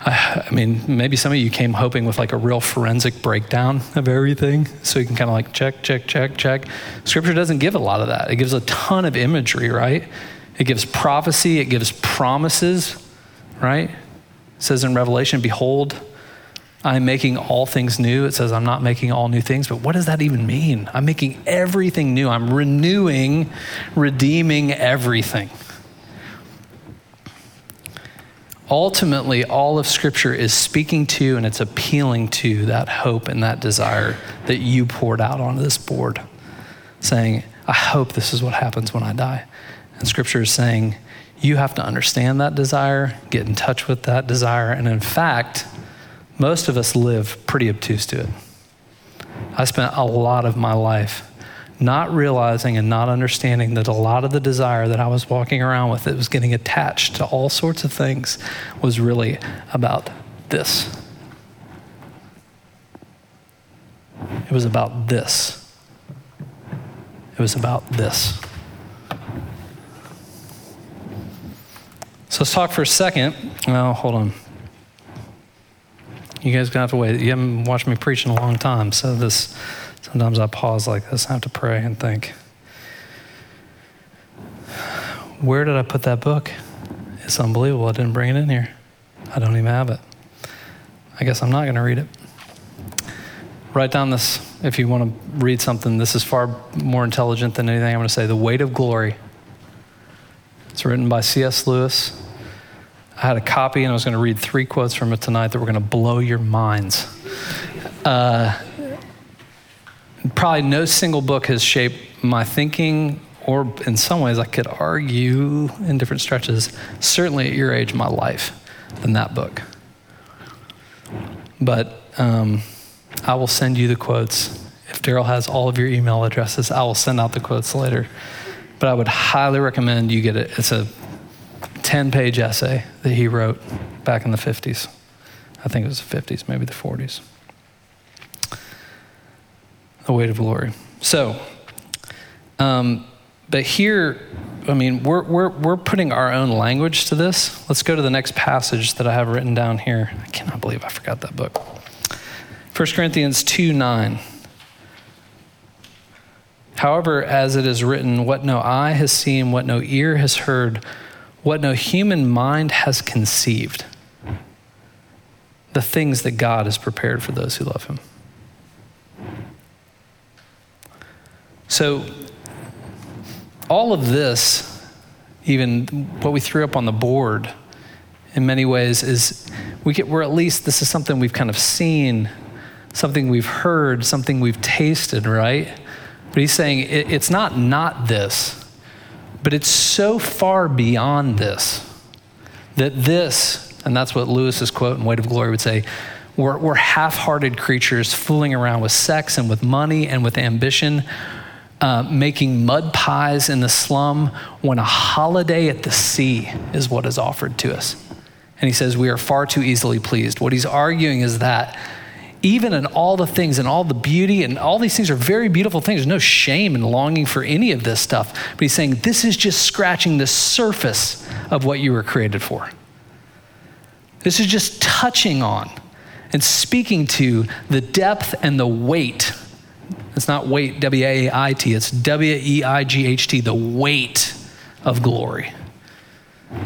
I mean, maybe some of you came hoping with like a real forensic breakdown of everything, so you can kind of like check, check, check, check. Scripture doesn't give a lot of that. It gives a ton of imagery, right? It gives prophecy, it gives promises, right? It says in Revelation, Behold, I'm making all things new. It says I'm not making all new things, but what does that even mean? I'm making everything new. I'm renewing, redeeming everything. Ultimately, all of Scripture is speaking to and it's appealing to that hope and that desire that you poured out onto this board, saying, I hope this is what happens when I die. And Scripture is saying, you have to understand that desire, get in touch with that desire, and in fact, most of us live pretty obtuse to it. I spent a lot of my life not realizing and not understanding that a lot of the desire that I was walking around with that was getting attached to all sorts of things was really about this. It was about this. It was about this. So let's talk for a second. Well, hold on. You guys gonna have to wait. You haven't watched me preach in a long time, so this Sometimes I pause like this, I have to pray and think, where did I put that book? It's unbelievable. I didn't bring it in here. I don't even have it. I guess I'm not going to read it. Write down this if you want to read something. This is far more intelligent than anything I'm going to say. The Weight of Glory. It's written by C.S. Lewis. I had a copy and I was going to read three quotes from it tonight that were going to blow your minds. Uh, probably no single book has shaped my thinking, or in some ways, I could argue in different stretches, certainly at your age, my life, than that book. But um, I will send you the quotes. If Daryl has all of your email addresses, I will send out the quotes later. But I would highly recommend you get it. It's a 10 page essay that he wrote back in the 50s. I think it was the 50s, maybe the 40s the weight of glory. So, um, but here, I mean, we're, we're, we're putting our own language to this. Let's go to the next passage that I have written down here. I cannot believe I forgot that book. 1 Corinthians 2 9. However, as it is written, what no eye has seen, what no ear has heard, what no human mind has conceived, the things that God has prepared for those who love him. So, all of this, even what we threw up on the board, in many ways, is we get, we're at least, this is something we've kind of seen, something we've heard, something we've tasted, right? But he's saying it, it's not not this, but it's so far beyond this that this, and that's what Lewis's quote in Weight of Glory would say, we're, we're half hearted creatures fooling around with sex and with money and with ambition uh, making mud pies in the slum when a holiday at the sea is what is offered to us. And he says, We are far too easily pleased. What he's arguing is that even in all the things and all the beauty and all these things are very beautiful things. There's no shame in longing for any of this stuff. But he's saying this is just scratching the surface of what you were created for. This is just touching on and speaking to the depth and the weight it's not weight, W A I T, it's W E I G H T, the weight of glory,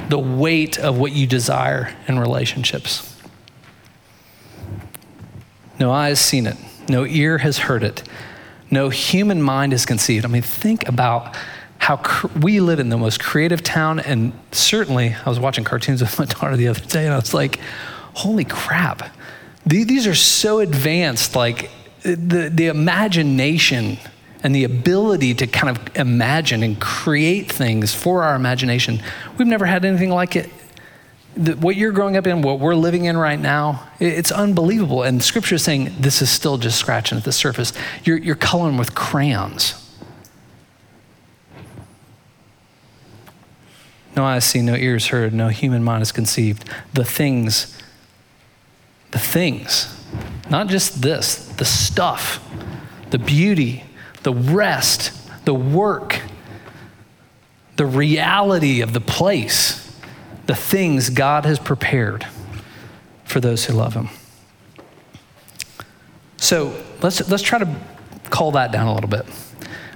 the weight of what you desire in relationships. No eye has seen it, no ear has heard it, no human mind has conceived. I mean, think about how cr- we live in the most creative town, and certainly I was watching cartoons with my daughter the other day, and I was like, holy crap. These are so advanced, like the, the imagination and the ability to kind of imagine and create things for our imagination, we've never had anything like it. The, what you're growing up in, what we're living in right now, it's unbelievable. And scripture is saying this is still just scratching at the surface. You're, you're coloring with crayons. No eyes seen, no ears heard, no human mind is conceived. The things, the things not just this, the stuff, the beauty, the rest, the work, the reality of the place, the things God has prepared for those who love him. So let's, let's try to call that down a little bit.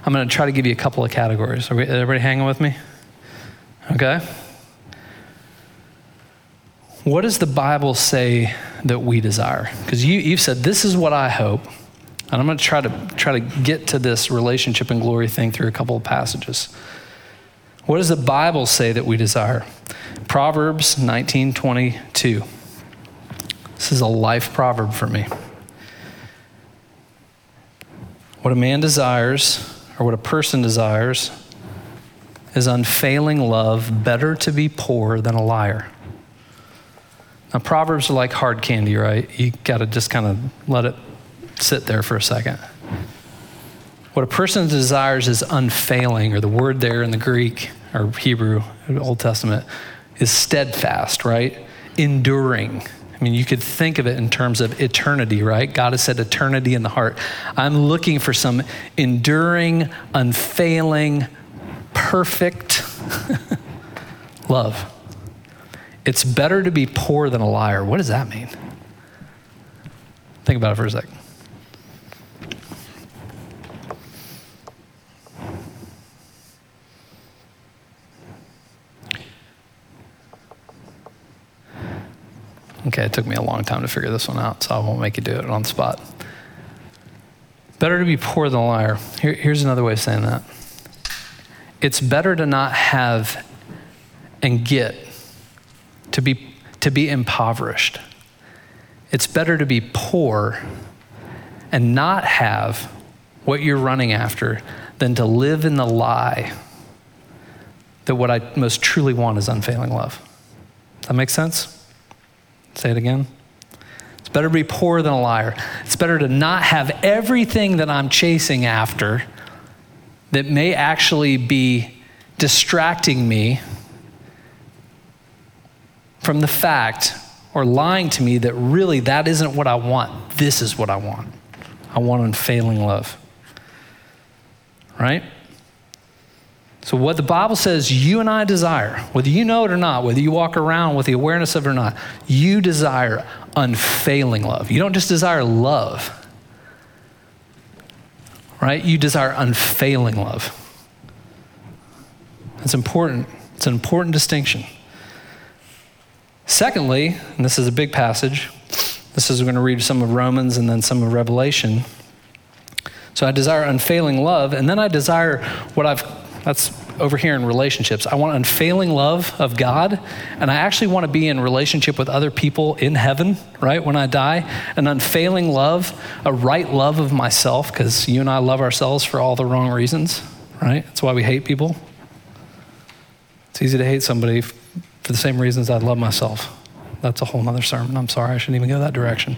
I'm going to try to give you a couple of categories. Are we, everybody hanging with me? Okay. What does the Bible say that we desire? Because you, you've said, This is what I hope. And I'm going to try to try to get to this relationship and glory thing through a couple of passages. What does the Bible say that we desire? Proverbs 19:22. This is a life proverb for me. What a man desires, or what a person desires, is unfailing love, better to be poor than a liar. Now, Proverbs are like hard candy, right? You got to just kind of let it sit there for a second. What a person desires is unfailing, or the word there in the Greek or Hebrew, Old Testament, is steadfast, right? Enduring. I mean, you could think of it in terms of eternity, right? God has said eternity in the heart. I'm looking for some enduring, unfailing, perfect love. It's better to be poor than a liar. What does that mean? Think about it for a second. Okay, it took me a long time to figure this one out, so I won't make you do it on the spot. Better to be poor than a liar. Here, here's another way of saying that it's better to not have and get, to be, to be impoverished. It's better to be poor and not have what you're running after than to live in the lie that what I most truly want is unfailing love. That makes sense? Say it again. It's better to be poor than a liar. It's better to not have everything that I'm chasing after that may actually be distracting me from the fact or lying to me that really that isn't what I want. This is what I want. I want unfailing love. Right? So, what the Bible says you and I desire, whether you know it or not, whether you walk around with the awareness of it or not, you desire unfailing love. You don't just desire love, right? You desire unfailing love. That's important. It's an important distinction. Secondly, and this is a big passage, this is we're going to read some of Romans and then some of Revelation. So I desire unfailing love, and then I desire what I've that's over here in relationships. I want unfailing love of God, and I actually want to be in relationship with other people in heaven, right, when I die. An unfailing love, a right love of myself, because you and I love ourselves for all the wrong reasons, right? That's why we hate people. It's easy to hate somebody for the same reasons I love myself. That's a whole other sermon. I'm sorry, I shouldn't even go that direction.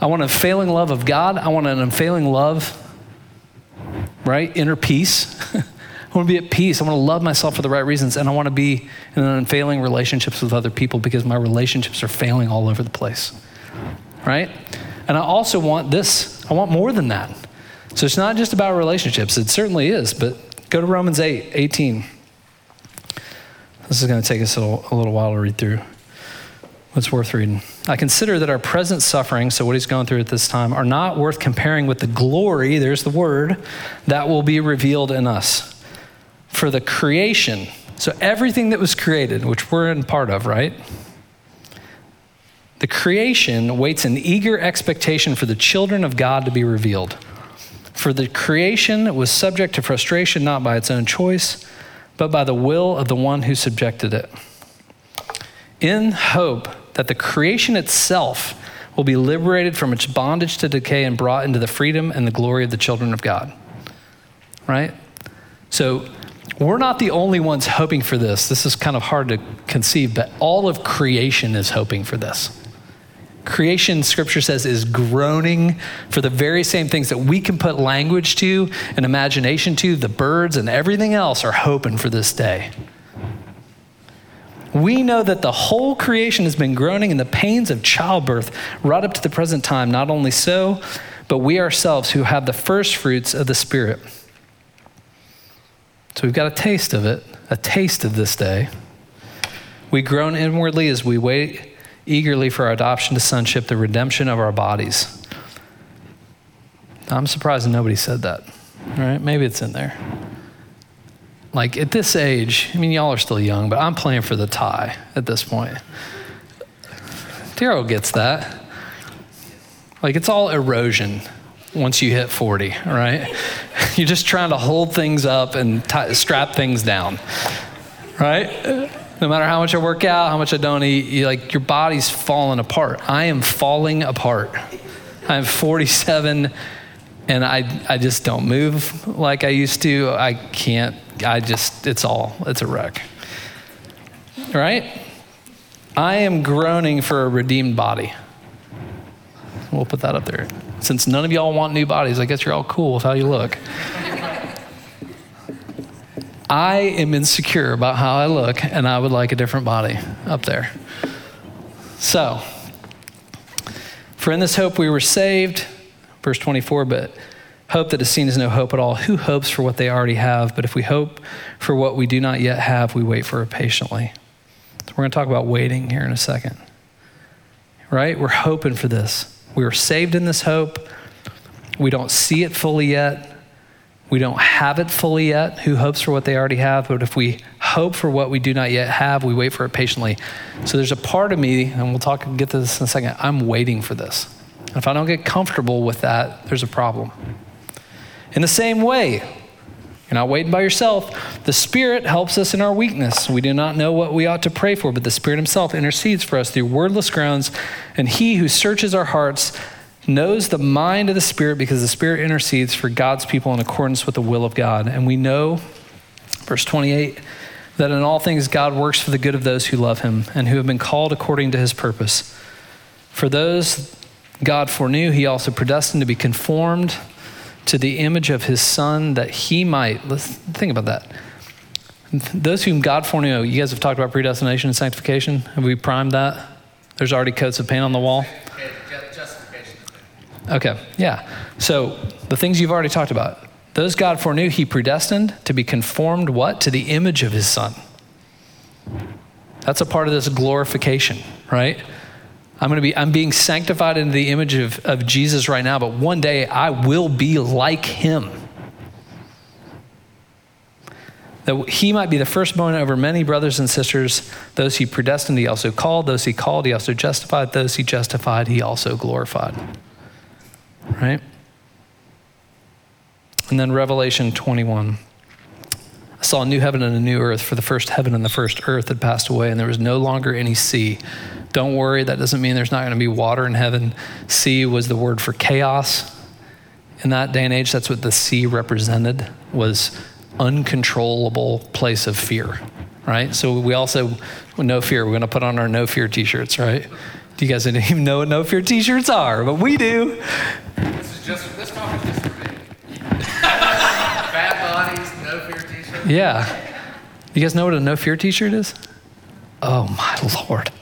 I want a unfailing love of God. I want an unfailing love, right? Inner peace. I want to be at peace. I want to love myself for the right reasons. And I want to be in unfailing relationships with other people because my relationships are failing all over the place. Right? And I also want this. I want more than that. So it's not just about relationships. It certainly is. But go to Romans 8 18. This is going to take us a little, a little while to read through. It's worth reading. I consider that our present suffering, so what he's going through at this time, are not worth comparing with the glory, there's the word, that will be revealed in us for the creation. So, everything that was created, which we're in part of, right? The creation waits in eager expectation for the children of God to be revealed. For the creation was subject to frustration not by its own choice, but by the will of the one who subjected it. In hope that the creation itself will be liberated from its bondage to decay and brought into the freedom and the glory of the children of God. Right? So, we're not the only ones hoping for this. This is kind of hard to conceive, but all of creation is hoping for this. Creation, scripture says, is groaning for the very same things that we can put language to and imagination to. The birds and everything else are hoping for this day. We know that the whole creation has been groaning in the pains of childbirth right up to the present time. Not only so, but we ourselves who have the first fruits of the Spirit so we've got a taste of it, a taste of this day. We groan inwardly as we wait eagerly for our adoption to sonship, the redemption of our bodies. I'm surprised nobody said that. Right? Maybe it's in there. Like at this age, I mean, y'all are still young, but I'm playing for the tie at this point. Daryl gets that. Like it's all erosion once you hit 40, right? You're just trying to hold things up and t- strap things down, right? No matter how much I work out, how much I don't eat, you, like your body's falling apart. I am falling apart. I'm 47 and I, I just don't move like I used to. I can't, I just, it's all, it's a wreck. Right? I am groaning for a redeemed body. We'll put that up there. Since none of y'all want new bodies, I guess you're all cool with how you look. I am insecure about how I look, and I would like a different body up there. So, for in this hope we were saved, verse 24, but hope that is seen is no hope at all. Who hopes for what they already have? But if we hope for what we do not yet have, we wait for it patiently. So we're going to talk about waiting here in a second. Right? We're hoping for this. We were saved in this hope. We don't see it fully yet. We don't have it fully yet. Who hopes for what they already have? But if we hope for what we do not yet have, we wait for it patiently. So there's a part of me, and we'll talk get to this in a second. I'm waiting for this. if I don't get comfortable with that, there's a problem. In the same way, you're not waiting by yourself. The Spirit helps us in our weakness. We do not know what we ought to pray for, but the Spirit Himself intercedes for us through wordless groans. And He who searches our hearts knows the mind of the Spirit because the Spirit intercedes for God's people in accordance with the will of God. And we know, verse 28, that in all things God works for the good of those who love Him and who have been called according to His purpose. For those God foreknew, He also predestined to be conformed to the image of his son that he might, let's think about that. Those whom God foreknew, you guys have talked about predestination and sanctification. Have we primed that? There's already coats of paint on the wall. Okay, yeah. So the things you've already talked about, those God foreknew, he predestined to be conformed what? To the image of his son. That's a part of this glorification, right? I'm going to be, I'm being sanctified into the image of, of Jesus right now, but one day I will be like him. That he might be the firstborn over many brothers and sisters. Those he predestined, he also called. Those he called, he also justified. Those he justified, he also glorified. Right? And then Revelation 21. I saw a new heaven and a new earth, for the first heaven and the first earth had passed away, and there was no longer any sea. Don't worry, that doesn't mean there's not going to be water in heaven. Sea was the word for chaos. In that day and age, that's what the sea represented was uncontrollable place of fear, right? So we also, no fear, we're going to put on our no fear t-shirts, right? Do you guys even know what no fear t-shirts are? But we do. This is just, this talk is just for me. Bad bodies, no fear t-shirts. Yeah. You guys know what a no fear t-shirt is? Oh my lord.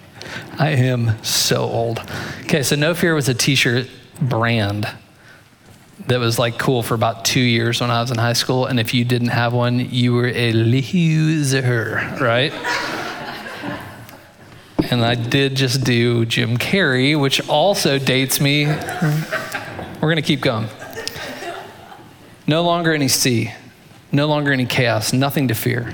I am so old. Okay, so No Fear was a t shirt brand that was like cool for about two years when I was in high school. And if you didn't have one, you were a loser, right? And I did just do Jim Carrey, which also dates me. We're going to keep going. No longer any sea, no longer any chaos, nothing to fear.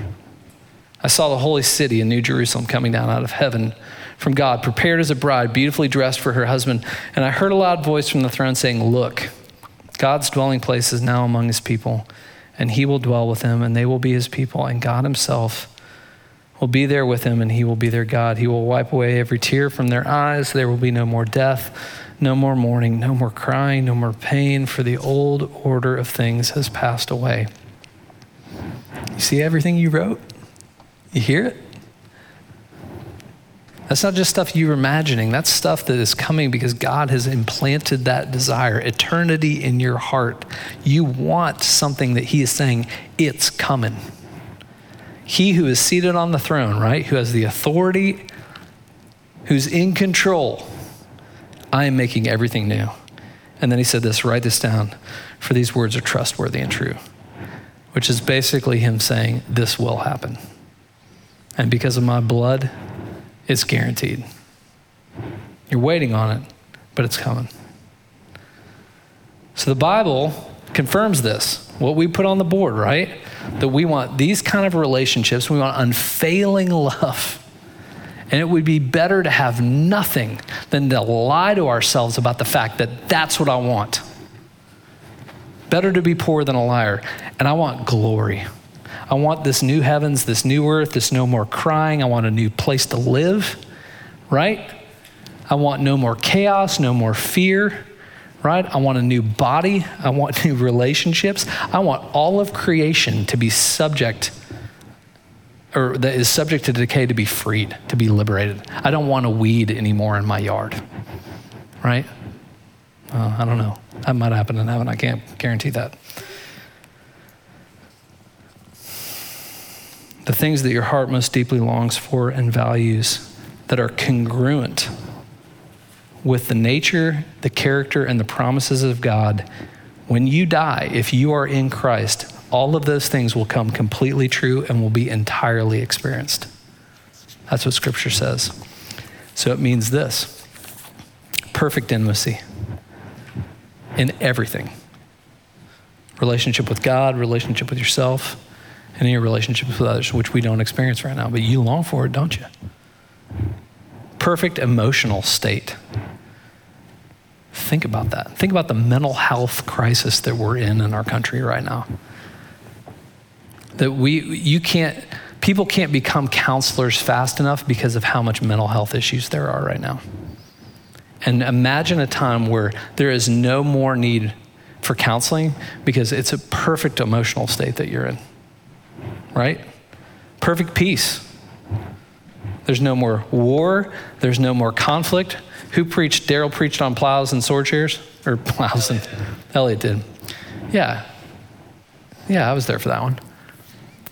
I saw the holy city in New Jerusalem coming down out of heaven from God, prepared as a bride, beautifully dressed for her husband. And I heard a loud voice from the throne saying, Look, God's dwelling place is now among his people, and he will dwell with them, and they will be his people, and God himself will be there with him and he will be their God. He will wipe away every tear from their eyes. There will be no more death, no more mourning, no more crying, no more pain, for the old order of things has passed away. You see everything you wrote? You hear it? That's not just stuff you're imagining. That's stuff that is coming because God has implanted that desire, eternity in your heart. You want something that He is saying, it's coming. He who is seated on the throne, right, who has the authority, who's in control, I am making everything new. And then he said this write this down, for these words are trustworthy and true, which is basically him saying, This will happen. And because of my blood, it's guaranteed. You're waiting on it, but it's coming. So the Bible confirms this, what we put on the board, right? That we want these kind of relationships, we want unfailing love. And it would be better to have nothing than to lie to ourselves about the fact that that's what I want. Better to be poor than a liar. And I want glory. I want this new heavens, this new earth, this no more crying. I want a new place to live, right? I want no more chaos, no more fear, right? I want a new body. I want new relationships. I want all of creation to be subject or that is subject to decay to be freed, to be liberated. I don't want a weed anymore in my yard, right? Uh, I don't know. That might happen in heaven. I can't guarantee that. The things that your heart most deeply longs for and values that are congruent with the nature, the character, and the promises of God. When you die, if you are in Christ, all of those things will come completely true and will be entirely experienced. That's what Scripture says. So it means this perfect intimacy in everything relationship with God, relationship with yourself, and in your relationships with others, which we don't experience right now, but you long for it, don't you? Perfect emotional state. Think about that. Think about the mental health crisis that we're in in our country right now. That we, you can't, people can't become counselors fast enough because of how much mental health issues there are right now. And imagine a time where there is no more need for counseling because it's a perfect emotional state that you're in, right? Perfect peace. There's no more war, there's no more conflict. Who preached? Daryl preached on plows and sword chairs? Or plows and Elliot did. Yeah. Yeah, I was there for that one.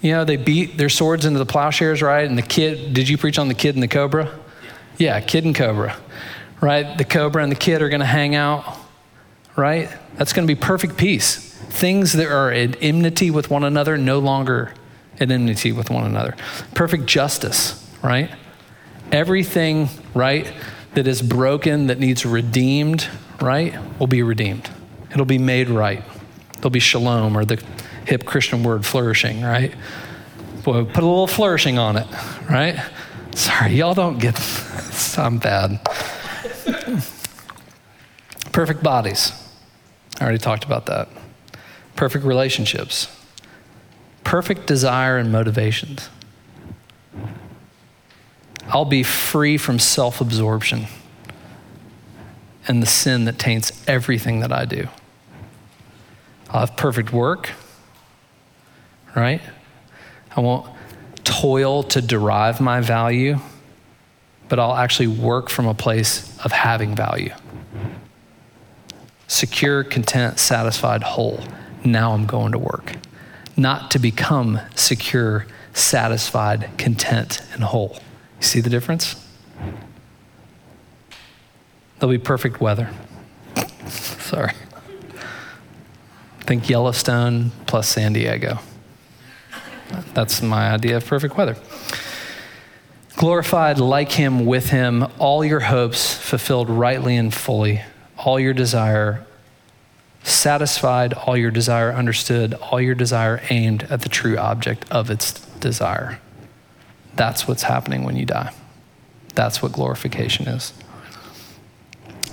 You know, they beat their swords into the plowshares, right? And the kid, did you preach on the kid and the cobra? Yeah, kid and cobra, right? The cobra and the kid are going to hang out, right? That's going to be perfect peace. Things that are at enmity with one another no longer at enmity with one another. Perfect justice, right? Everything, right, that is broken, that needs redeemed, right, will be redeemed. It'll be made right. There'll be shalom, or the hip Christian word flourishing, right? Boy, put a little flourishing on it, right? Sorry, y'all don't get, I'm bad. Perfect bodies. I already talked about that. Perfect relationships. Perfect desire and motivations. I'll be free from self absorption and the sin that taints everything that I do. I'll have perfect work, right? I won't toil to derive my value, but I'll actually work from a place of having value. Secure, content, satisfied, whole. Now I'm going to work. Not to become secure, satisfied, content, and whole. You see the difference? There'll be perfect weather. Sorry. Think Yellowstone plus San Diego. That's my idea of perfect weather. Glorified like him, with him, all your hopes fulfilled rightly and fully, all your desire satisfied, all your desire understood, all your desire aimed at the true object of its desire. That's what's happening when you die. That's what glorification is.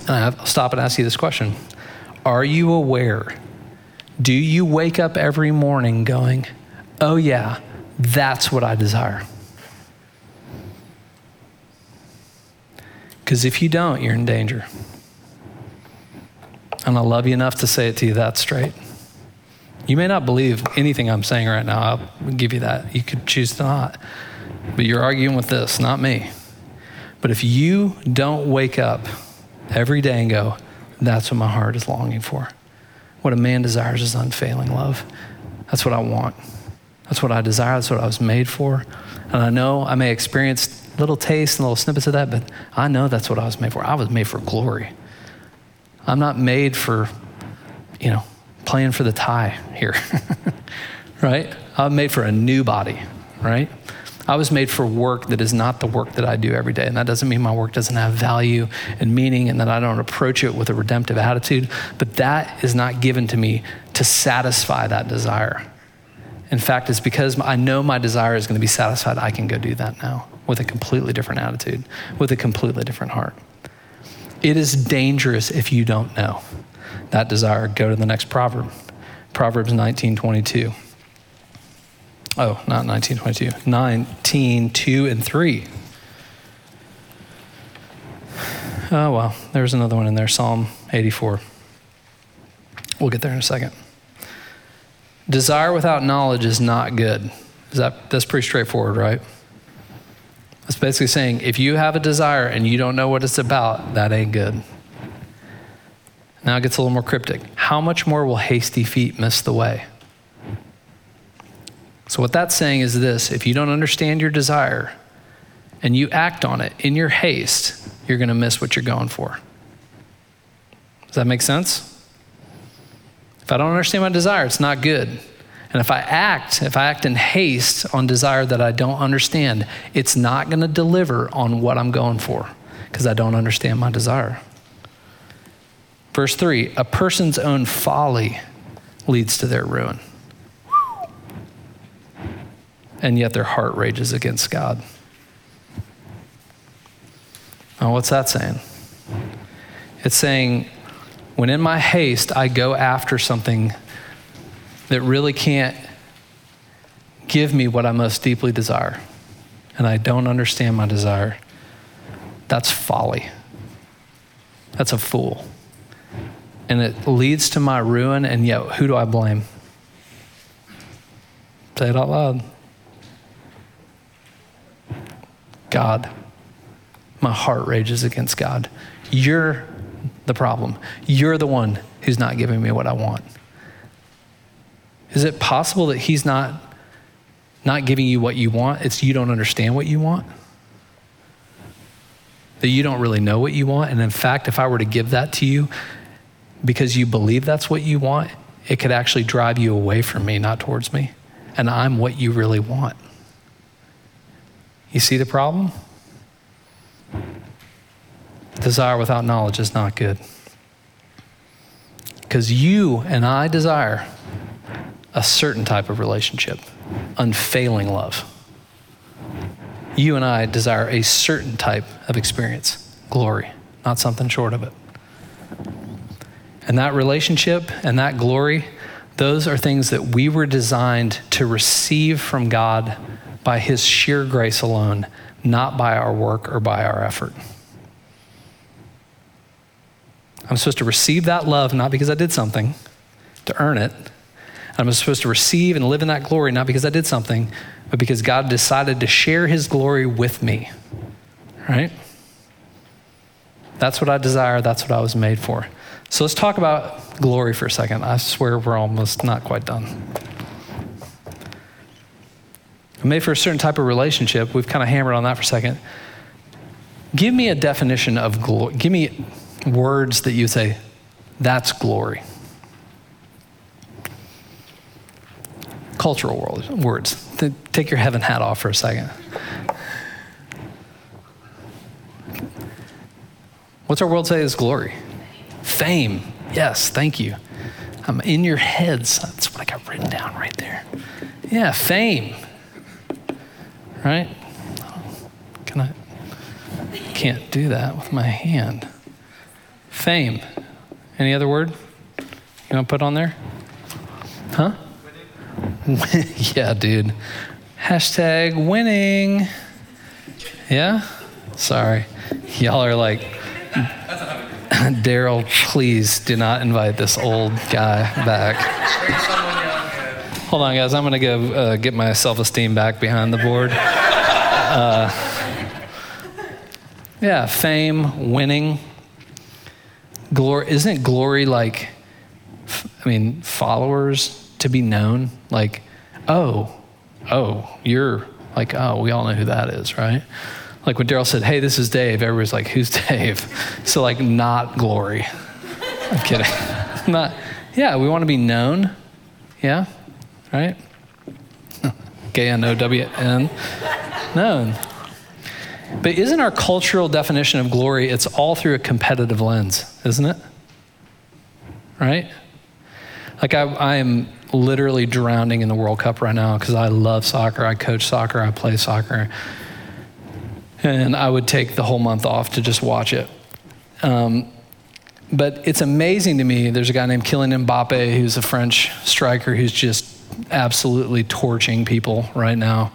And I'll stop and ask you this question Are you aware? Do you wake up every morning going, oh, yeah, that's what I desire? Because if you don't, you're in danger. And I love you enough to say it to you that straight. You may not believe anything I'm saying right now. I'll give you that. You could choose to not. But you're arguing with this, not me. But if you don't wake up every day and go, that's what my heart is longing for. What a man desires is unfailing love. That's what I want. That's what I desire. That's what I was made for. And I know I may experience little tastes and little snippets of that, but I know that's what I was made for. I was made for glory. I'm not made for, you know, playing for the tie here, right? I'm made for a new body, right? I was made for work that is not the work that I do every day. And that doesn't mean my work doesn't have value and meaning and that I don't approach it with a redemptive attitude, but that is not given to me to satisfy that desire. In fact, it's because I know my desire is going to be satisfied, I can go do that now with a completely different attitude, with a completely different heart. It is dangerous if you don't know that desire. Go to the next proverb. Proverbs 19:22. Oh, not 1922. 19, 2 and 3. Oh, well, there's another one in there Psalm 84. We'll get there in a second. Desire without knowledge is not good. Is that, that's pretty straightforward, right? It's basically saying if you have a desire and you don't know what it's about, that ain't good. Now it gets a little more cryptic. How much more will hasty feet miss the way? So, what that's saying is this if you don't understand your desire and you act on it in your haste, you're going to miss what you're going for. Does that make sense? If I don't understand my desire, it's not good. And if I act, if I act in haste on desire that I don't understand, it's not going to deliver on what I'm going for because I don't understand my desire. Verse 3 A person's own folly leads to their ruin and yet their heart rages against God. Now, what's that saying? It's saying, when in my haste I go after something that really can't give me what I most deeply desire, and I don't understand my desire, that's folly. That's a fool. And it leads to my ruin, and yet, who do I blame? Say it out loud. God. My heart rages against God. You're the problem. You're the one who's not giving me what I want. Is it possible that He's not, not giving you what you want? It's you don't understand what you want? That you don't really know what you want? And in fact, if I were to give that to you because you believe that's what you want, it could actually drive you away from me, not towards me. And I'm what you really want. You see the problem? Desire without knowledge is not good. Because you and I desire a certain type of relationship, unfailing love. You and I desire a certain type of experience, glory, not something short of it. And that relationship and that glory, those are things that we were designed to receive from God by His sheer grace alone, not by our work or by our effort. I'm supposed to receive that love not because I did something to earn it. I'm supposed to receive and live in that glory not because I did something, but because God decided to share His glory with me. Right? That's what I desire. That's what I was made for. So let's talk about glory for a second. I swear we're almost not quite done. Made for a certain type of relationship. We've kind of hammered on that for a second. Give me a definition of glory. Give me words that you say, that's glory. Cultural world, words. Take your heaven hat off for a second. What's our world say is glory? Fame. Yes, thank you. I'm in your heads. That's what I got written down right there. Yeah, fame. Right? Can I? Can't do that with my hand. Fame. Any other word you want to put on there? Huh? yeah, dude. Hashtag winning. Yeah? Sorry. Y'all are like, Daryl, please do not invite this old guy back. Hold on, guys. I'm going to go uh, get my self esteem back behind the board. Uh, yeah, fame, winning glory isn't glory like i mean followers to be known? Like oh oh you're like oh we all know who that is right? Like when daryl said hey this is dave everybody's like who's dave? So like not glory. I'm kidding. Not yeah we want to be known yeah right k-n-o-w-n known. But isn't our cultural definition of glory, it's all through a competitive lens, isn't it? Right? Like I, I am literally drowning in the World Cup right now because I love soccer. I coach soccer, I play soccer. And I would take the whole month off to just watch it. Um, but it's amazing to me. There's a guy named Kylian Mbappe who's a French striker who's just absolutely torching people right now.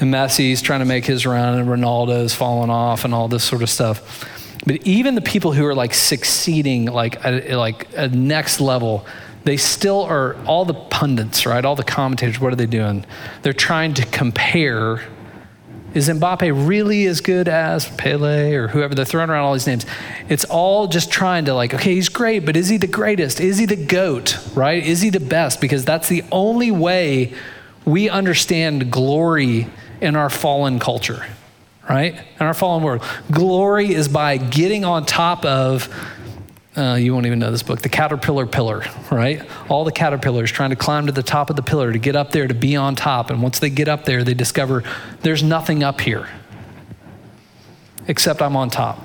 And Messi's trying to make his run, and Ronaldo's falling off, and all this sort of stuff. But even the people who are like succeeding, like at, like a next level, they still are all the pundits, right? All the commentators. What are they doing? They're trying to compare is Mbappe really as good as Pele or whoever? They're throwing around all these names. It's all just trying to, like, okay, he's great, but is he the greatest? Is he the GOAT, right? Is he the best? Because that's the only way we understand glory in our fallen culture, right? In our fallen world. Glory is by getting on top of uh, you won't even know this book, The Caterpillar Pillar, right? All the caterpillars trying to climb to the top of the pillar to get up there to be on top. And once they get up there, they discover there's nothing up here except I'm on top.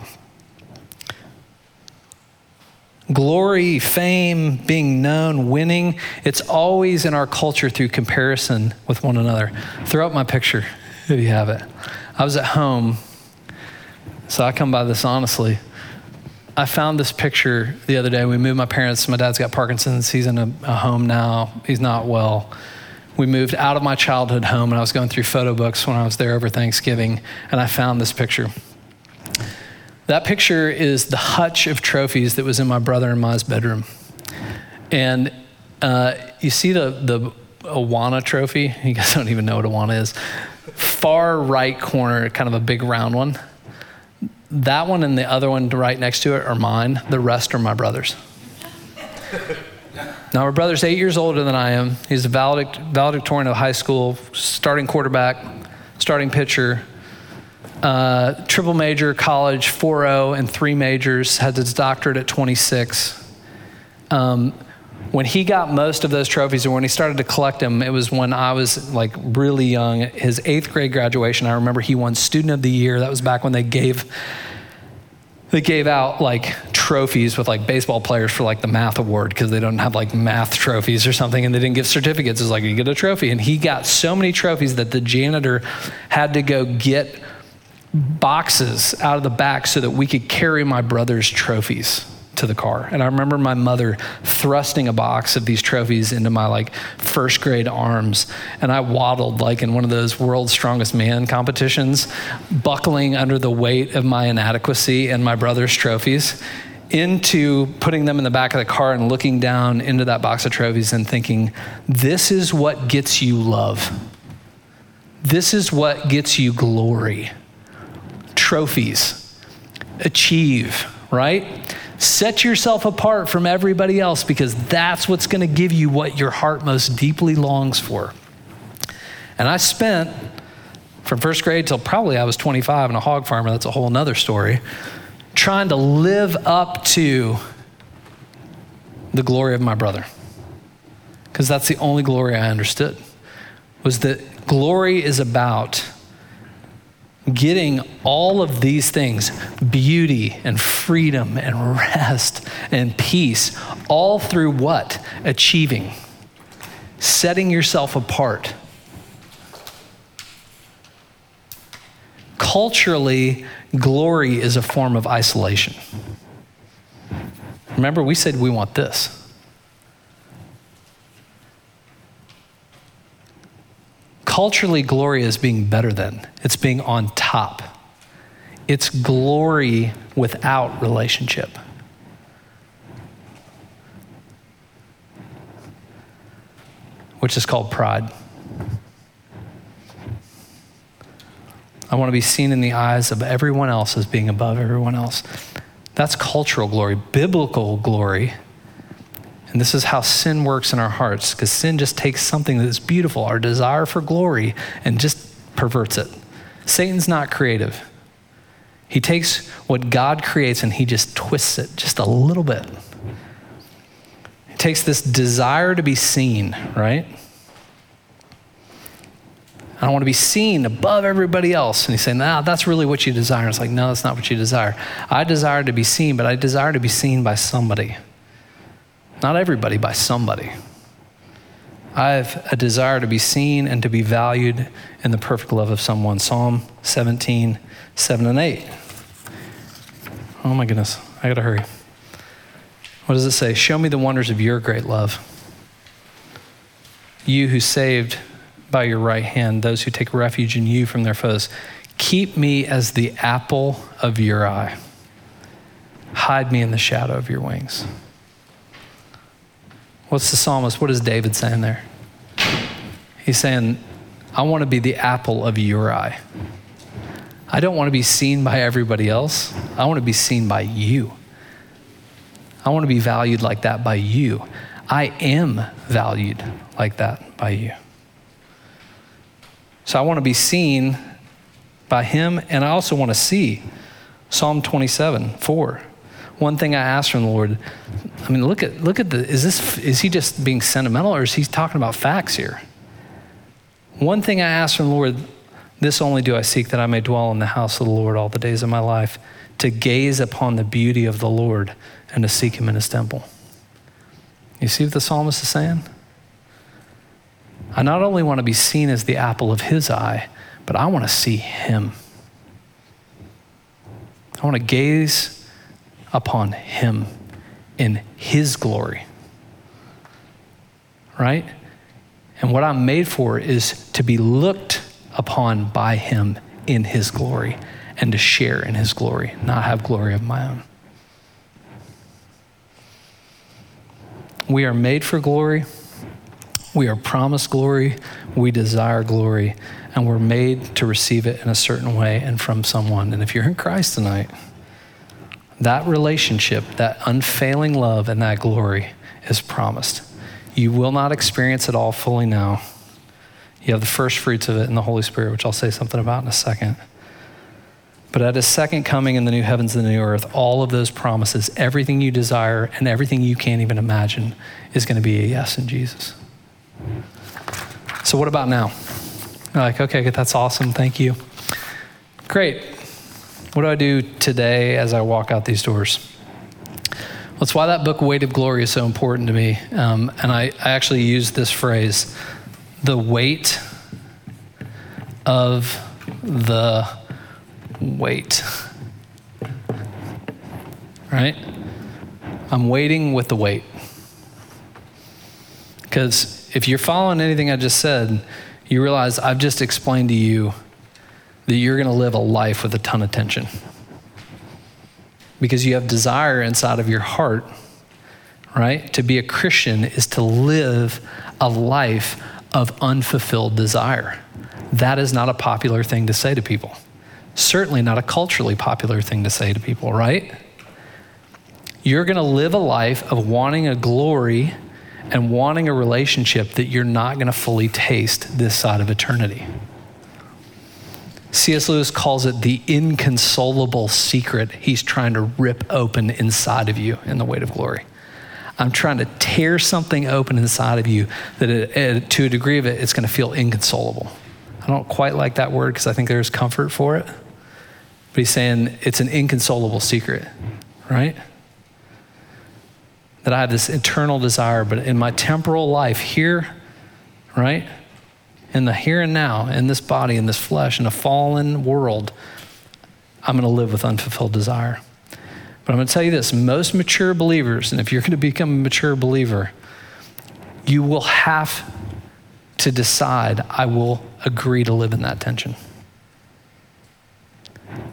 Glory, fame, being known, winning, it's always in our culture through comparison with one another. Throw up my picture if you have it. I was at home, so I come by this honestly. I found this picture the other day. We moved my parents. My dad's got Parkinson's. He's in a, a, home now. He's not well. We moved out of my childhood home, and I was going through photo books when I was there over Thanksgiving, and I found this picture. That picture is the hutch of trophies that was in my brother and Ma's bedroom. And uh, you see the, the Awana trophy? You guys don't even know what Awana is. Far right corner, kind of a big round one that one and the other one right next to it are mine. The rest are my brother's. now, my brother's eight years older than I am. He's a valedictorian of high school, starting quarterback, starting pitcher, uh, triple major, college, 4 0, and three majors, had his doctorate at 26. Um, when he got most of those trophies or when he started to collect them, it was when I was like really young. His eighth grade graduation, I remember he won Student of the Year. That was back when they gave they gave out like trophies with like baseball players for like the math award because they don't have like math trophies or something and they didn't give certificates. It's like you get a trophy. And he got so many trophies that the janitor had to go get boxes out of the back so that we could carry my brother's trophies to the car. And I remember my mother thrusting a box of these trophies into my like first grade arms. And I waddled like in one of those world's strongest man competitions, buckling under the weight of my inadequacy and my brother's trophies into putting them in the back of the car and looking down into that box of trophies and thinking, this is what gets you love. This is what gets you glory. Trophies. Achieve, right? Set yourself apart from everybody else because that's what's going to give you what your heart most deeply longs for. And I spent from first grade till probably I was 25 and a hog farmer, that's a whole nother story, trying to live up to the glory of my brother. Because that's the only glory I understood. Was that glory is about getting all of these things beauty and freedom and rest and peace all through what? Achieving, setting yourself apart. Culturally, glory is a form of isolation. Remember, we said we want this. Culturally, glory is being better than, it's being on top. It's glory without relationship. Which is called pride. I want to be seen in the eyes of everyone else as being above everyone else. That's cultural glory. Biblical glory and this is how sin works in our hearts, because sin just takes something that is beautiful, our desire for glory, and just perverts it. Satan's not creative. He takes what God creates and he just twists it just a little bit. He takes this desire to be seen, right? I don't want to be seen above everybody else. And he's saying, nah, that's really what you desire. It's like, no, that's not what you desire. I desire to be seen, but I desire to be seen by somebody. Not everybody, by somebody. I have a desire to be seen and to be valued in the perfect love of someone. Psalm 17, 7 and 8. Oh my goodness, I gotta hurry. What does it say? Show me the wonders of your great love. You who saved by your right hand those who take refuge in you from their foes. Keep me as the apple of your eye. Hide me in the shadow of your wings. What's the psalmist? What is David saying there? He's saying, I want to be the apple of your eye. I don't want to be seen by everybody else. I want to be seen by you. I want to be valued like that by you. I am valued like that by you. So I want to be seen by him, and I also want to see. Psalm 27, 4. One thing I asked from the Lord, I mean, look at look at the is this is he just being sentimental or is he talking about facts here? One thing I asked from the Lord, this only do I seek that I may dwell in the house of the Lord all the days of my life, to gaze upon the beauty of the Lord and to seek him in his temple. You see what the psalmist is saying? I not only want to be seen as the apple of his eye, but I want to see him. I want to gaze upon him in his glory. Right? And what I'm made for is to be looked upon by him in his glory and to share in his glory, not have glory of my own. We are made for glory. We are promised glory. We desire glory. And we're made to receive it in a certain way and from someone. And if you're in Christ tonight, that relationship, that unfailing love, and that glory is promised. You will not experience it all fully now. You have the first fruits of it in the Holy Spirit, which I'll say something about in a second. But at his second coming in the new heavens and the new earth, all of those promises, everything you desire and everything you can't even imagine, is going to be a yes in Jesus. So, what about now? You're like, okay, that's awesome. Thank you. Great. What do I do today as I walk out these doors? Well, That's why that book, Weight of Glory, is so important to me. Um, and I, I actually use this phrase the weight of the weight. Right? I'm waiting with the weight. Because if you're following anything I just said, you realize I've just explained to you that you're going to live a life with a ton of tension. Because you have desire inside of your heart, right? To be a Christian is to live a life of unfulfilled desire. That is not a popular thing to say to people. Certainly not a culturally popular thing to say to people, right? You're going to live a life of wanting a glory and wanting a relationship that you're not going to fully taste this side of eternity. C.S. Lewis calls it the inconsolable secret he's trying to rip open inside of you in the weight of glory. I'm trying to tear something open inside of you that, it, it, to a degree of it, it's going to feel inconsolable. I don't quite like that word because I think there's comfort for it. But he's saying it's an inconsolable secret, right? That I have this eternal desire, but in my temporal life here, right? In the here and now, in this body, in this flesh, in a fallen world, I'm going to live with unfulfilled desire. But I'm going to tell you this most mature believers, and if you're going to become a mature believer, you will have to decide, I will agree to live in that tension.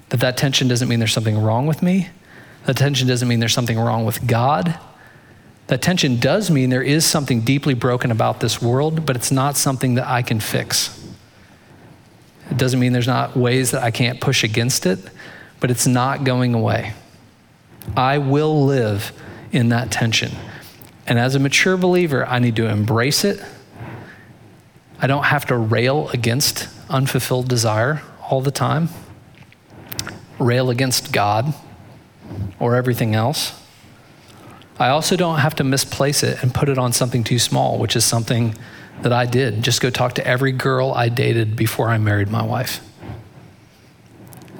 That that tension doesn't mean there's something wrong with me. That tension doesn't mean there's something wrong with God. That tension does mean there is something deeply broken about this world, but it's not something that I can fix. It doesn't mean there's not ways that I can't push against it, but it's not going away. I will live in that tension. And as a mature believer, I need to embrace it. I don't have to rail against unfulfilled desire all the time, rail against God or everything else. I also don't have to misplace it and put it on something too small, which is something that I did. Just go talk to every girl I dated before I married my wife.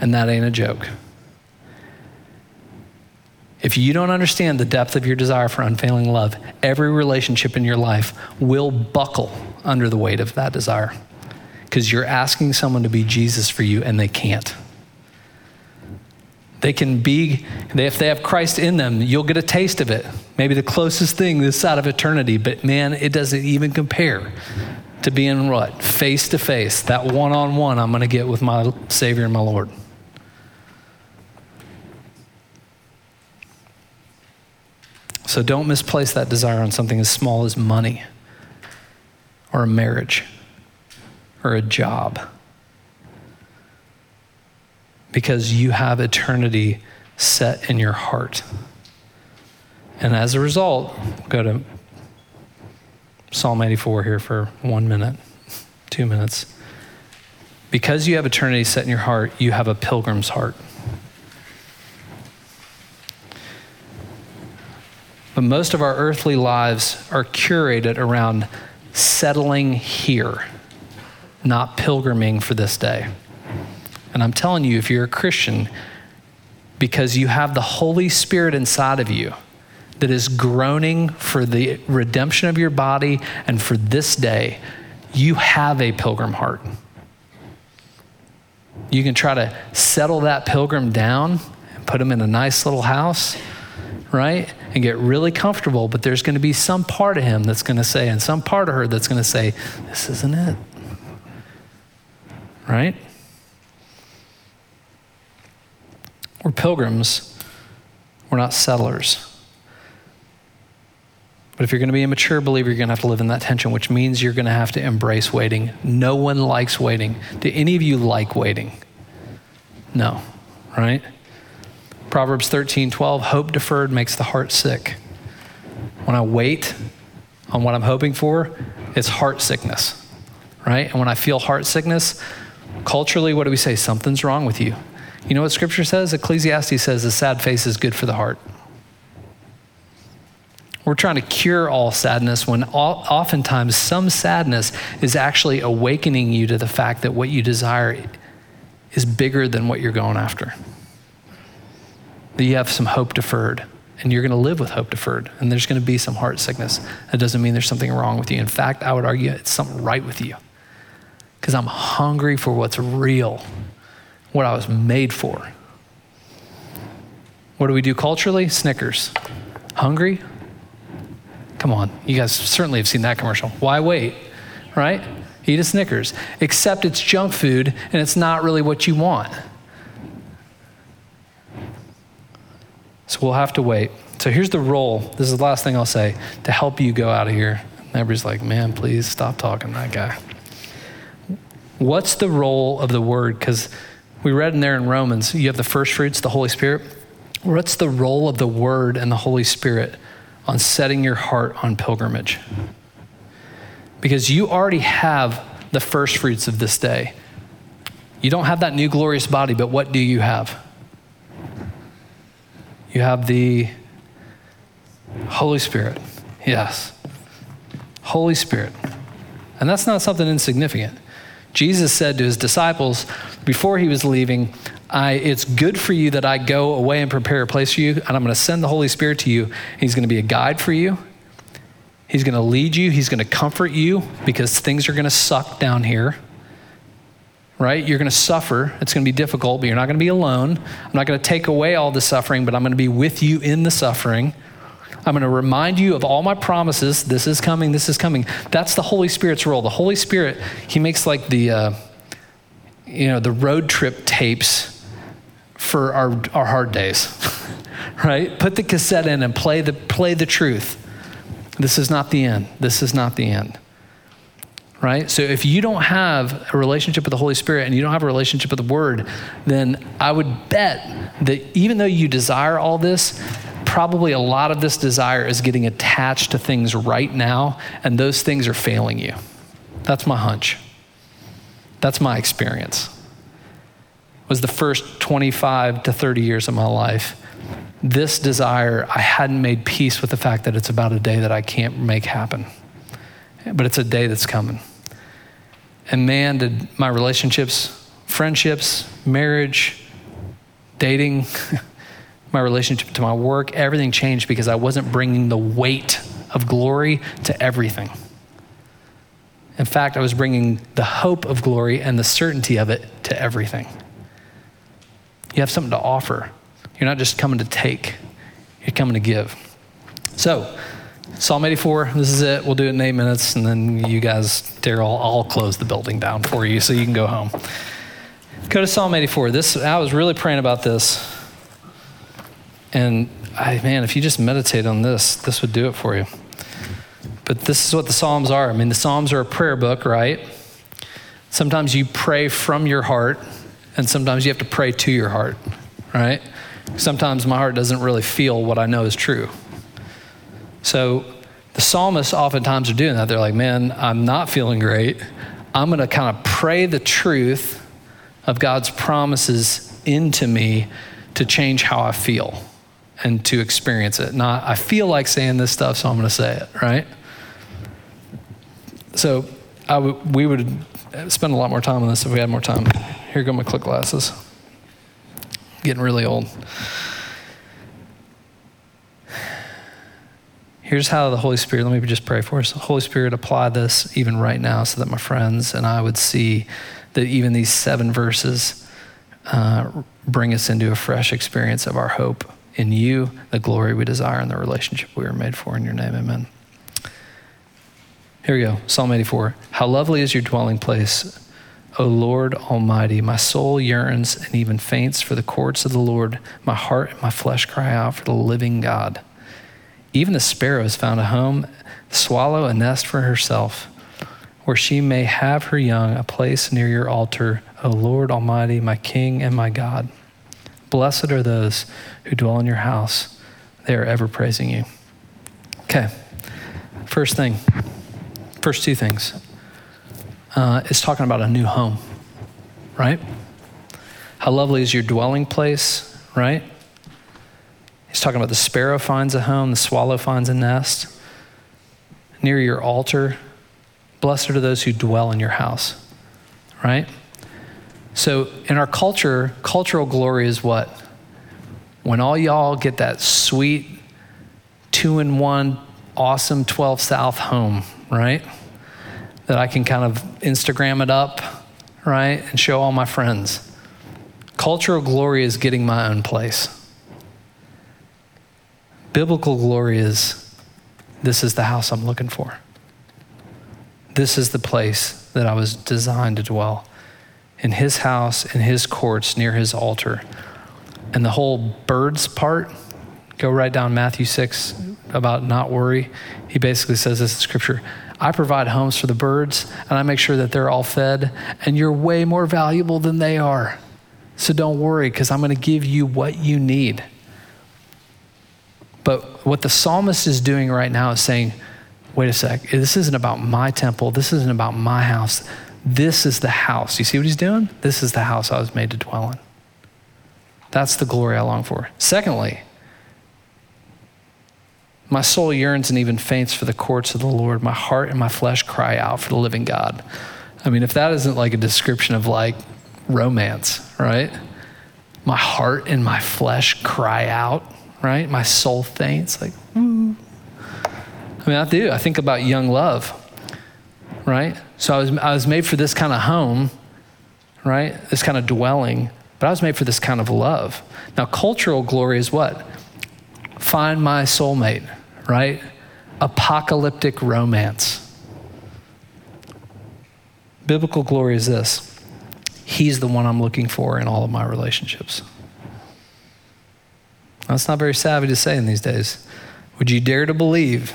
And that ain't a joke. If you don't understand the depth of your desire for unfailing love, every relationship in your life will buckle under the weight of that desire because you're asking someone to be Jesus for you and they can't. They can be, if they have Christ in them, you'll get a taste of it. Maybe the closest thing this side of eternity, but man, it doesn't even compare to being what? Face to face, that one on one I'm going to get with my Savior and my Lord. So don't misplace that desire on something as small as money or a marriage or a job. Because you have eternity set in your heart. And as a result, go to Psalm 84 here for one minute, two minutes. Because you have eternity set in your heart, you have a pilgrim's heart. But most of our earthly lives are curated around settling here, not pilgriming for this day. And I'm telling you, if you're a Christian, because you have the Holy Spirit inside of you that is groaning for the redemption of your body and for this day, you have a pilgrim heart. You can try to settle that pilgrim down and put him in a nice little house right? And get really comfortable, but there's going to be some part of him that's going to say, and some part of her that's going to say, this isn't it. Right? We're pilgrims, we're not settlers. But if you're going to be a mature believer, you're going to have to live in that tension, which means you're going to have to embrace waiting. No one likes waiting. Do any of you like waiting? No, right? Proverbs 13, 12, hope deferred makes the heart sick. When I wait on what I'm hoping for, it's heart sickness, right? And when I feel heart sickness, culturally, what do we say? Something's wrong with you. You know what scripture says? Ecclesiastes says a sad face is good for the heart. We're trying to cure all sadness when oftentimes some sadness is actually awakening you to the fact that what you desire is bigger than what you're going after that you have some hope deferred and you're going to live with hope deferred and there's going to be some heart sickness that doesn't mean there's something wrong with you in fact i would argue it's something right with you because i'm hungry for what's real what i was made for what do we do culturally snickers hungry come on you guys certainly have seen that commercial why wait right eat a snickers except it's junk food and it's not really what you want So we'll have to wait. So here's the role. This is the last thing I'll say to help you go out of here. Everybody's like, man, please stop talking that guy. What's the role of the word? Because we read in there in Romans, you have the first fruits, the Holy Spirit. What's the role of the word and the Holy Spirit on setting your heart on pilgrimage? Because you already have the first fruits of this day. You don't have that new glorious body, but what do you have? You have the Holy Spirit. Yes. Holy Spirit. And that's not something insignificant. Jesus said to his disciples before he was leaving, I, It's good for you that I go away and prepare a place for you, and I'm going to send the Holy Spirit to you. He's going to be a guide for you. He's going to lead you. He's going to comfort you because things are going to suck down here right? You're going to suffer. It's going to be difficult, but you're not going to be alone. I'm not going to take away all the suffering, but I'm going to be with you in the suffering. I'm going to remind you of all my promises. This is coming. This is coming. That's the Holy Spirit's role. The Holy Spirit, He makes like the, uh, you know, the road trip tapes for our, our hard days, right? Put the cassette in and play the, play the truth. This is not the end. This is not the end right? So if you don't have a relationship with the Holy Spirit and you don't have a relationship with the Word, then I would bet that even though you desire all this, probably a lot of this desire is getting attached to things right now, and those things are failing you. That's my hunch. That's my experience. It was the first 25 to 30 years of my life. This desire, I hadn't made peace with the fact that it's about a day that I can't make happen but it's a day that's coming. And man, did my relationships, friendships, marriage, dating, my relationship to my work, everything changed because I wasn't bringing the weight of glory to everything. In fact, I was bringing the hope of glory and the certainty of it to everything. You have something to offer. You're not just coming to take, you're coming to give. So, Psalm 84, this is it. We'll do it in eight minutes, and then you guys, Daryl, I'll close the building down for you so you can go home. Go to Psalm 84. This, I was really praying about this. And I, man, if you just meditate on this, this would do it for you. But this is what the Psalms are. I mean, the Psalms are a prayer book, right? Sometimes you pray from your heart, and sometimes you have to pray to your heart, right? Sometimes my heart doesn't really feel what I know is true. So the psalmists oftentimes are doing that. They're like, man, I'm not feeling great. I'm going to kind of pray the truth of God's promises into me to change how I feel and to experience it. Not, I feel like saying this stuff, so I'm going to say it, right? So we would spend a lot more time on this if we had more time. Here go my click glasses. Getting really old. Here's how the Holy Spirit, let me just pray for us. Holy Spirit, apply this even right now so that my friends and I would see that even these seven verses uh, bring us into a fresh experience of our hope in you, the glory we desire, and the relationship we were made for. In your name, amen. Here we go Psalm 84. How lovely is your dwelling place, O Lord Almighty. My soul yearns and even faints for the courts of the Lord. My heart and my flesh cry out for the living God. Even the sparrow has found a home, swallow a nest for herself, where she may have her young, a place near your altar, O Lord Almighty, my King and my God. Blessed are those who dwell in your house. They are ever praising you. Okay, first thing first two things uh, is talking about a new home, right? How lovely is your dwelling place, right? He's talking about the sparrow finds a home, the swallow finds a nest. Near your altar, blessed are those who dwell in your house, right? So in our culture, cultural glory is what? When all y'all get that sweet two in one awesome 12 South home, right? That I can kind of Instagram it up, right? And show all my friends. Cultural glory is getting my own place. Biblical glory is this is the house I'm looking for. This is the place that I was designed to dwell. In his house, in his courts, near his altar. And the whole birds part, go right down Matthew 6 about not worry. He basically says this in scripture I provide homes for the birds and I make sure that they're all fed, and you're way more valuable than they are. So don't worry because I'm going to give you what you need. But what the psalmist is doing right now is saying, wait a sec, this isn't about my temple, this isn't about my house. This is the house. You see what he's doing? This is the house I was made to dwell in. That's the glory I long for. Secondly, my soul yearns and even faints for the courts of the Lord. My heart and my flesh cry out for the living God. I mean, if that isn't like a description of like romance, right? My heart and my flesh cry out, right? My soul faints, like, woo. I mean, I do. I think about young love, right? So I was, I was made for this kind of home, right? This kind of dwelling, but I was made for this kind of love. Now, cultural glory is what? Find my soulmate, right? Apocalyptic romance. Biblical glory is this He's the one I'm looking for in all of my relationships. That's not very savvy to say in these days. Would you dare to believe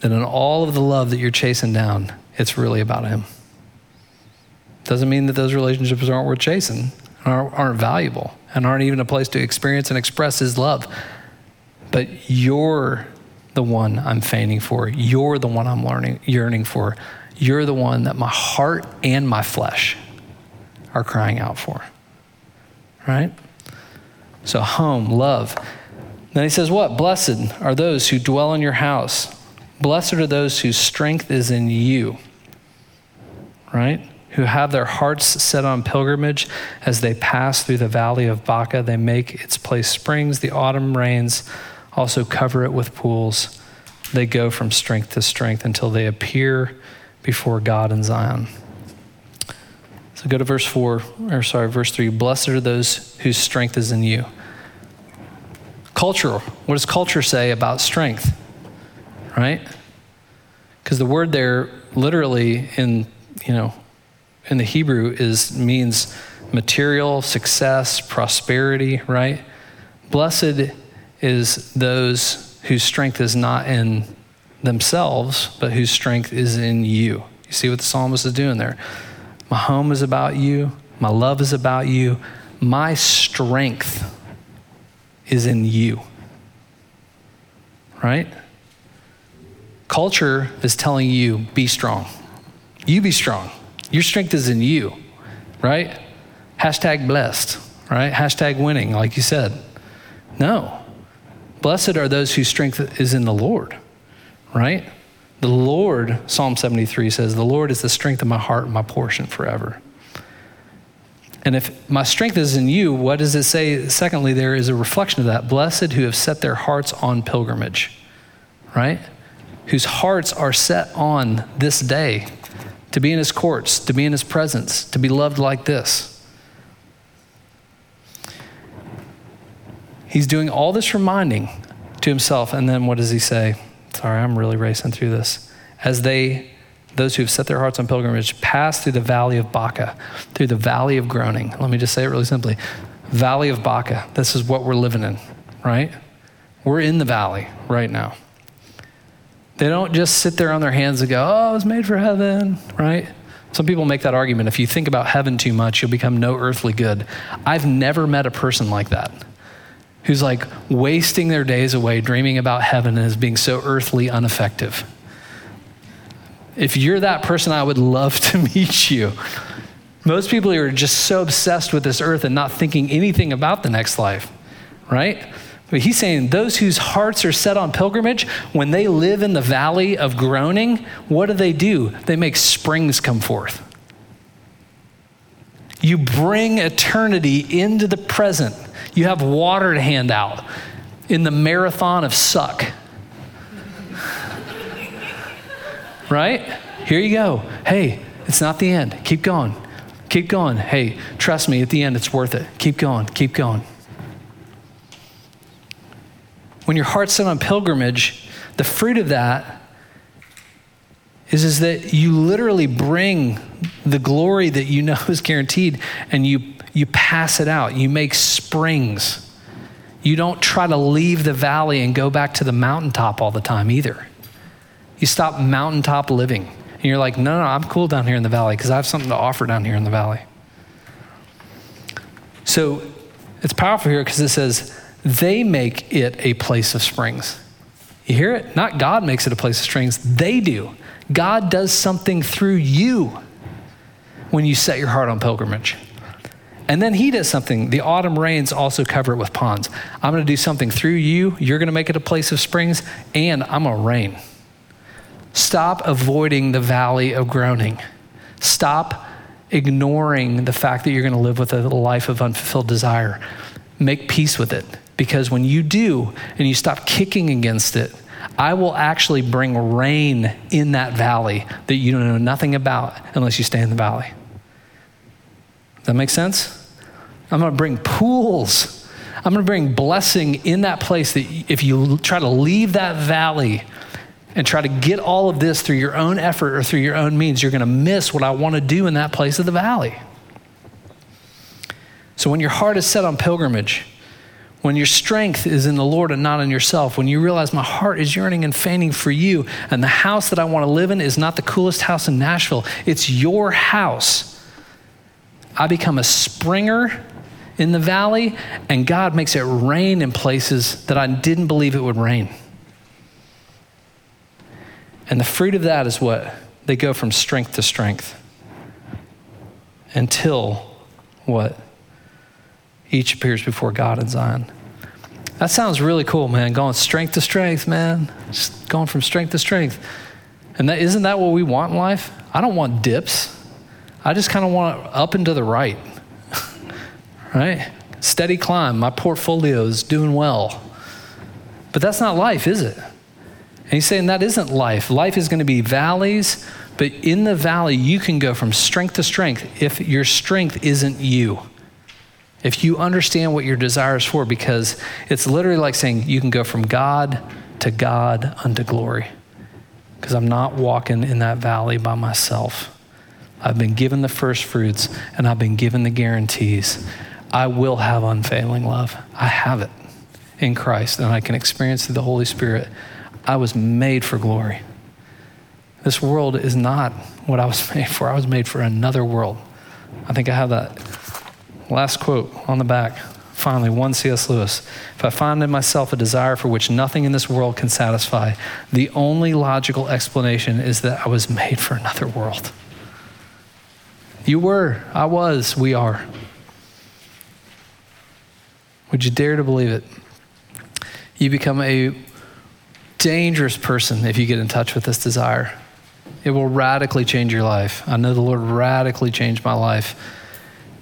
that in all of the love that you're chasing down, it's really about Him? Doesn't mean that those relationships aren't worth chasing, aren't, aren't valuable, and aren't even a place to experience and express His love. But you're the one I'm fainting for. You're the one I'm learning, yearning for. You're the one that my heart and my flesh are crying out for. Right? So, home, love. Then he says, What? Blessed are those who dwell in your house. Blessed are those whose strength is in you, right? Who have their hearts set on pilgrimage as they pass through the valley of Baca. They make its place springs. The autumn rains also cover it with pools. They go from strength to strength until they appear before God in Zion. So go to verse 4, or sorry, verse 3. Blessed are those whose strength is in you. Culture. What does culture say about strength? Right? Because the word there literally in, you know, in the Hebrew is means material, success, prosperity, right? Blessed is those whose strength is not in themselves, but whose strength is in you. You see what the psalmist is doing there? My home is about you, my love is about you, my strength is in you. Right? Culture is telling you be strong. You be strong. Your strength is in you, right? Hashtag blessed, right? Hashtag winning, like you said. No. Blessed are those whose strength is in the Lord, right? The Lord, Psalm 73 says, the Lord is the strength of my heart and my portion forever. And if my strength is in you, what does it say? Secondly, there is a reflection of that. Blessed who have set their hearts on pilgrimage, right? Whose hearts are set on this day to be in his courts, to be in his presence, to be loved like this. He's doing all this reminding to himself. And then what does he say? Sorry, I'm really racing through this. As they, those who have set their hearts on pilgrimage, pass through the valley of Baca, through the valley of groaning. Let me just say it really simply Valley of Baca. This is what we're living in, right? We're in the valley right now. They don't just sit there on their hands and go, oh, I was made for heaven, right? Some people make that argument. If you think about heaven too much, you'll become no earthly good. I've never met a person like that who's like wasting their days away dreaming about heaven as being so earthly ineffective. If you're that person, I would love to meet you. Most people are just so obsessed with this earth and not thinking anything about the next life, right? But he's saying those whose hearts are set on pilgrimage, when they live in the valley of groaning, what do they do? They make springs come forth. You bring eternity into the present. You have water to hand out in the marathon of suck. right? Here you go. Hey, it's not the end. Keep going. Keep going. Hey, trust me, at the end, it's worth it. Keep going. Keep going. When your heart's set on pilgrimage, the fruit of that is, is that you literally bring the glory that you know is guaranteed and you, you pass it out. You make springs. You don't try to leave the valley and go back to the mountaintop all the time either. You stop mountaintop living. And you're like, no, no, I'm cool down here in the valley because I have something to offer down here in the valley. So it's powerful here because it says, they make it a place of springs. You hear it? Not God makes it a place of springs, they do. God does something through you when you set your heart on pilgrimage. And then he does something. The autumn rains also cover it with ponds. I'm going to do something through you. You're going to make it a place of springs, and I'm going to rain. Stop avoiding the valley of groaning. Stop ignoring the fact that you're going to live with a life of unfulfilled desire. Make peace with it. Because when you do and you stop kicking against it, I will actually bring rain in that valley that you don't know nothing about unless you stay in the valley. That make sense? I'm going to bring pools. I'm going to bring blessing in that place that if you try to leave that valley and try to get all of this through your own effort or through your own means, you're going to miss what I want to do in that place of the valley. So when your heart is set on pilgrimage, when your strength is in the Lord and not in yourself, when you realize my heart is yearning and fainting for you, and the house that I want to live in is not the coolest house in Nashville, it's your house. I become a springer in the valley, and God makes it rain in places that I didn't believe it would rain. And the fruit of that is what? They go from strength to strength until what? Each appears before God in Zion. That sounds really cool, man. Going strength to strength, man. Just going from strength to strength. And that isn't that what we want in life? I don't want dips. I just kind of want up and to the right. right? Steady climb. My portfolio is doing well. But that's not life, is it? And he's saying that isn't life. Life is going to be valleys, but in the valley, you can go from strength to strength if your strength isn't you. If you understand what your desire is for, because it's literally like saying you can go from God to God unto glory. Because I'm not walking in that valley by myself. I've been given the first fruits and I've been given the guarantees. I will have unfailing love. I have it in Christ and I can experience through the Holy Spirit. I was made for glory. This world is not what I was made for. I was made for another world. I think I have that last quote on the back. Finally, one C.S. Lewis. If I find in myself a desire for which nothing in this world can satisfy, the only logical explanation is that I was made for another world. You were, I was, we are. Would you dare to believe it? You become a dangerous person if you get in touch with this desire. It will radically change your life. I know the Lord radically changed my life.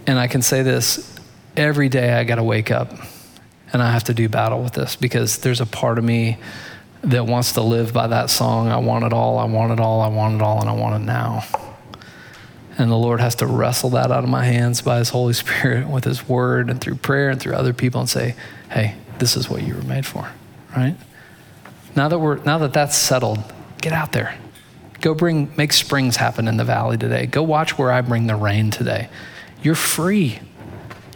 And I can say this every day I got to wake up and I have to do battle with this because there's a part of me that wants to live by that song I want it all, I want it all, I want it all, and I want it now. And the Lord has to wrestle that out of my hands by His Holy Spirit with His Word and through prayer and through other people and say, hey, this is what you were made for, right? Now that, we're, now that that's settled, get out there. Go bring, make springs happen in the valley today. Go watch where I bring the rain today. You're free.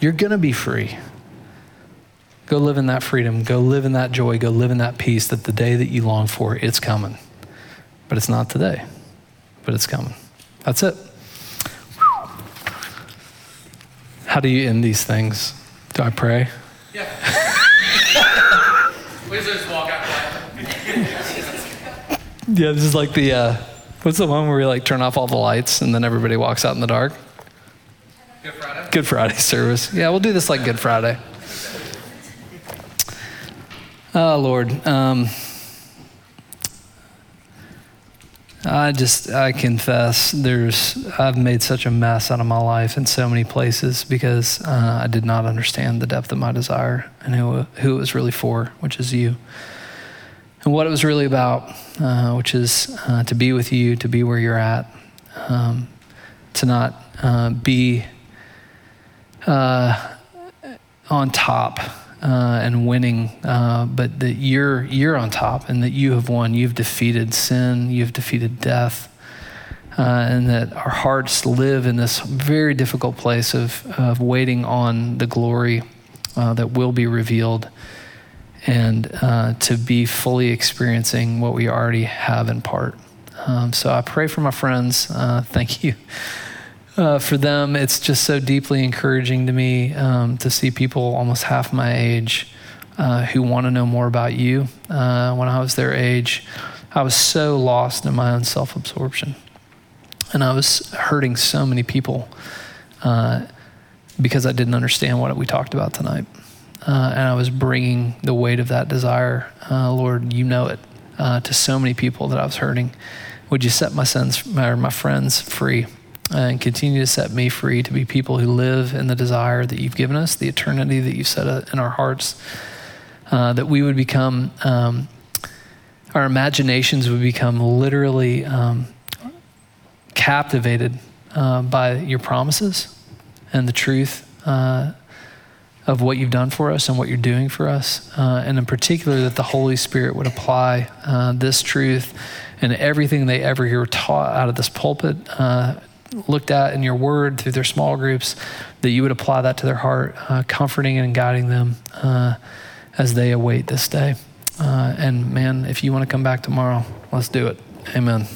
You're going to be free. Go live in that freedom. Go live in that joy. Go live in that peace that the day that you long for, it's coming. But it's not today, but it's coming. That's it. How do you end these things? Do I pray? Yeah. we just walk out Yeah, this is like the, uh, what's the one where we like turn off all the lights and then everybody walks out in the dark? Good Friday. Good Friday service. Yeah, we'll do this like Good Friday. Oh, Lord. Um, I just, I confess, there's, I've made such a mess out of my life in so many places because uh, I did not understand the depth of my desire and who, who it was really for, which is you. And what it was really about, uh, which is uh, to be with you, to be where you're at, um, to not uh, be uh, on top uh, and winning, uh, but that you're you're on top and that you have won. You've defeated sin. You've defeated death. Uh, and that our hearts live in this very difficult place of, of waiting on the glory uh, that will be revealed and uh, to be fully experiencing what we already have in part. Um, so I pray for my friends. Uh, thank you uh, for them, it's just so deeply encouraging to me um, to see people almost half my age uh, who want to know more about you. Uh, when I was their age, I was so lost in my own self absorption. And I was hurting so many people uh, because I didn't understand what we talked about tonight. Uh, and I was bringing the weight of that desire, uh, Lord, you know it, to so many people that I was hurting. Would you set my sons, or my friends free? And continue to set me free to be people who live in the desire that you've given us, the eternity that you've set in our hearts, uh, that we would become, um, our imaginations would become literally um, captivated uh, by your promises and the truth. Uh, of what you've done for us and what you're doing for us, uh, and in particular, that the Holy Spirit would apply uh, this truth and everything they ever hear taught out of this pulpit uh, looked at in your word through their small groups, that you would apply that to their heart, uh, comforting and guiding them uh, as they await this day. Uh, and man, if you want to come back tomorrow, let's do it. Amen.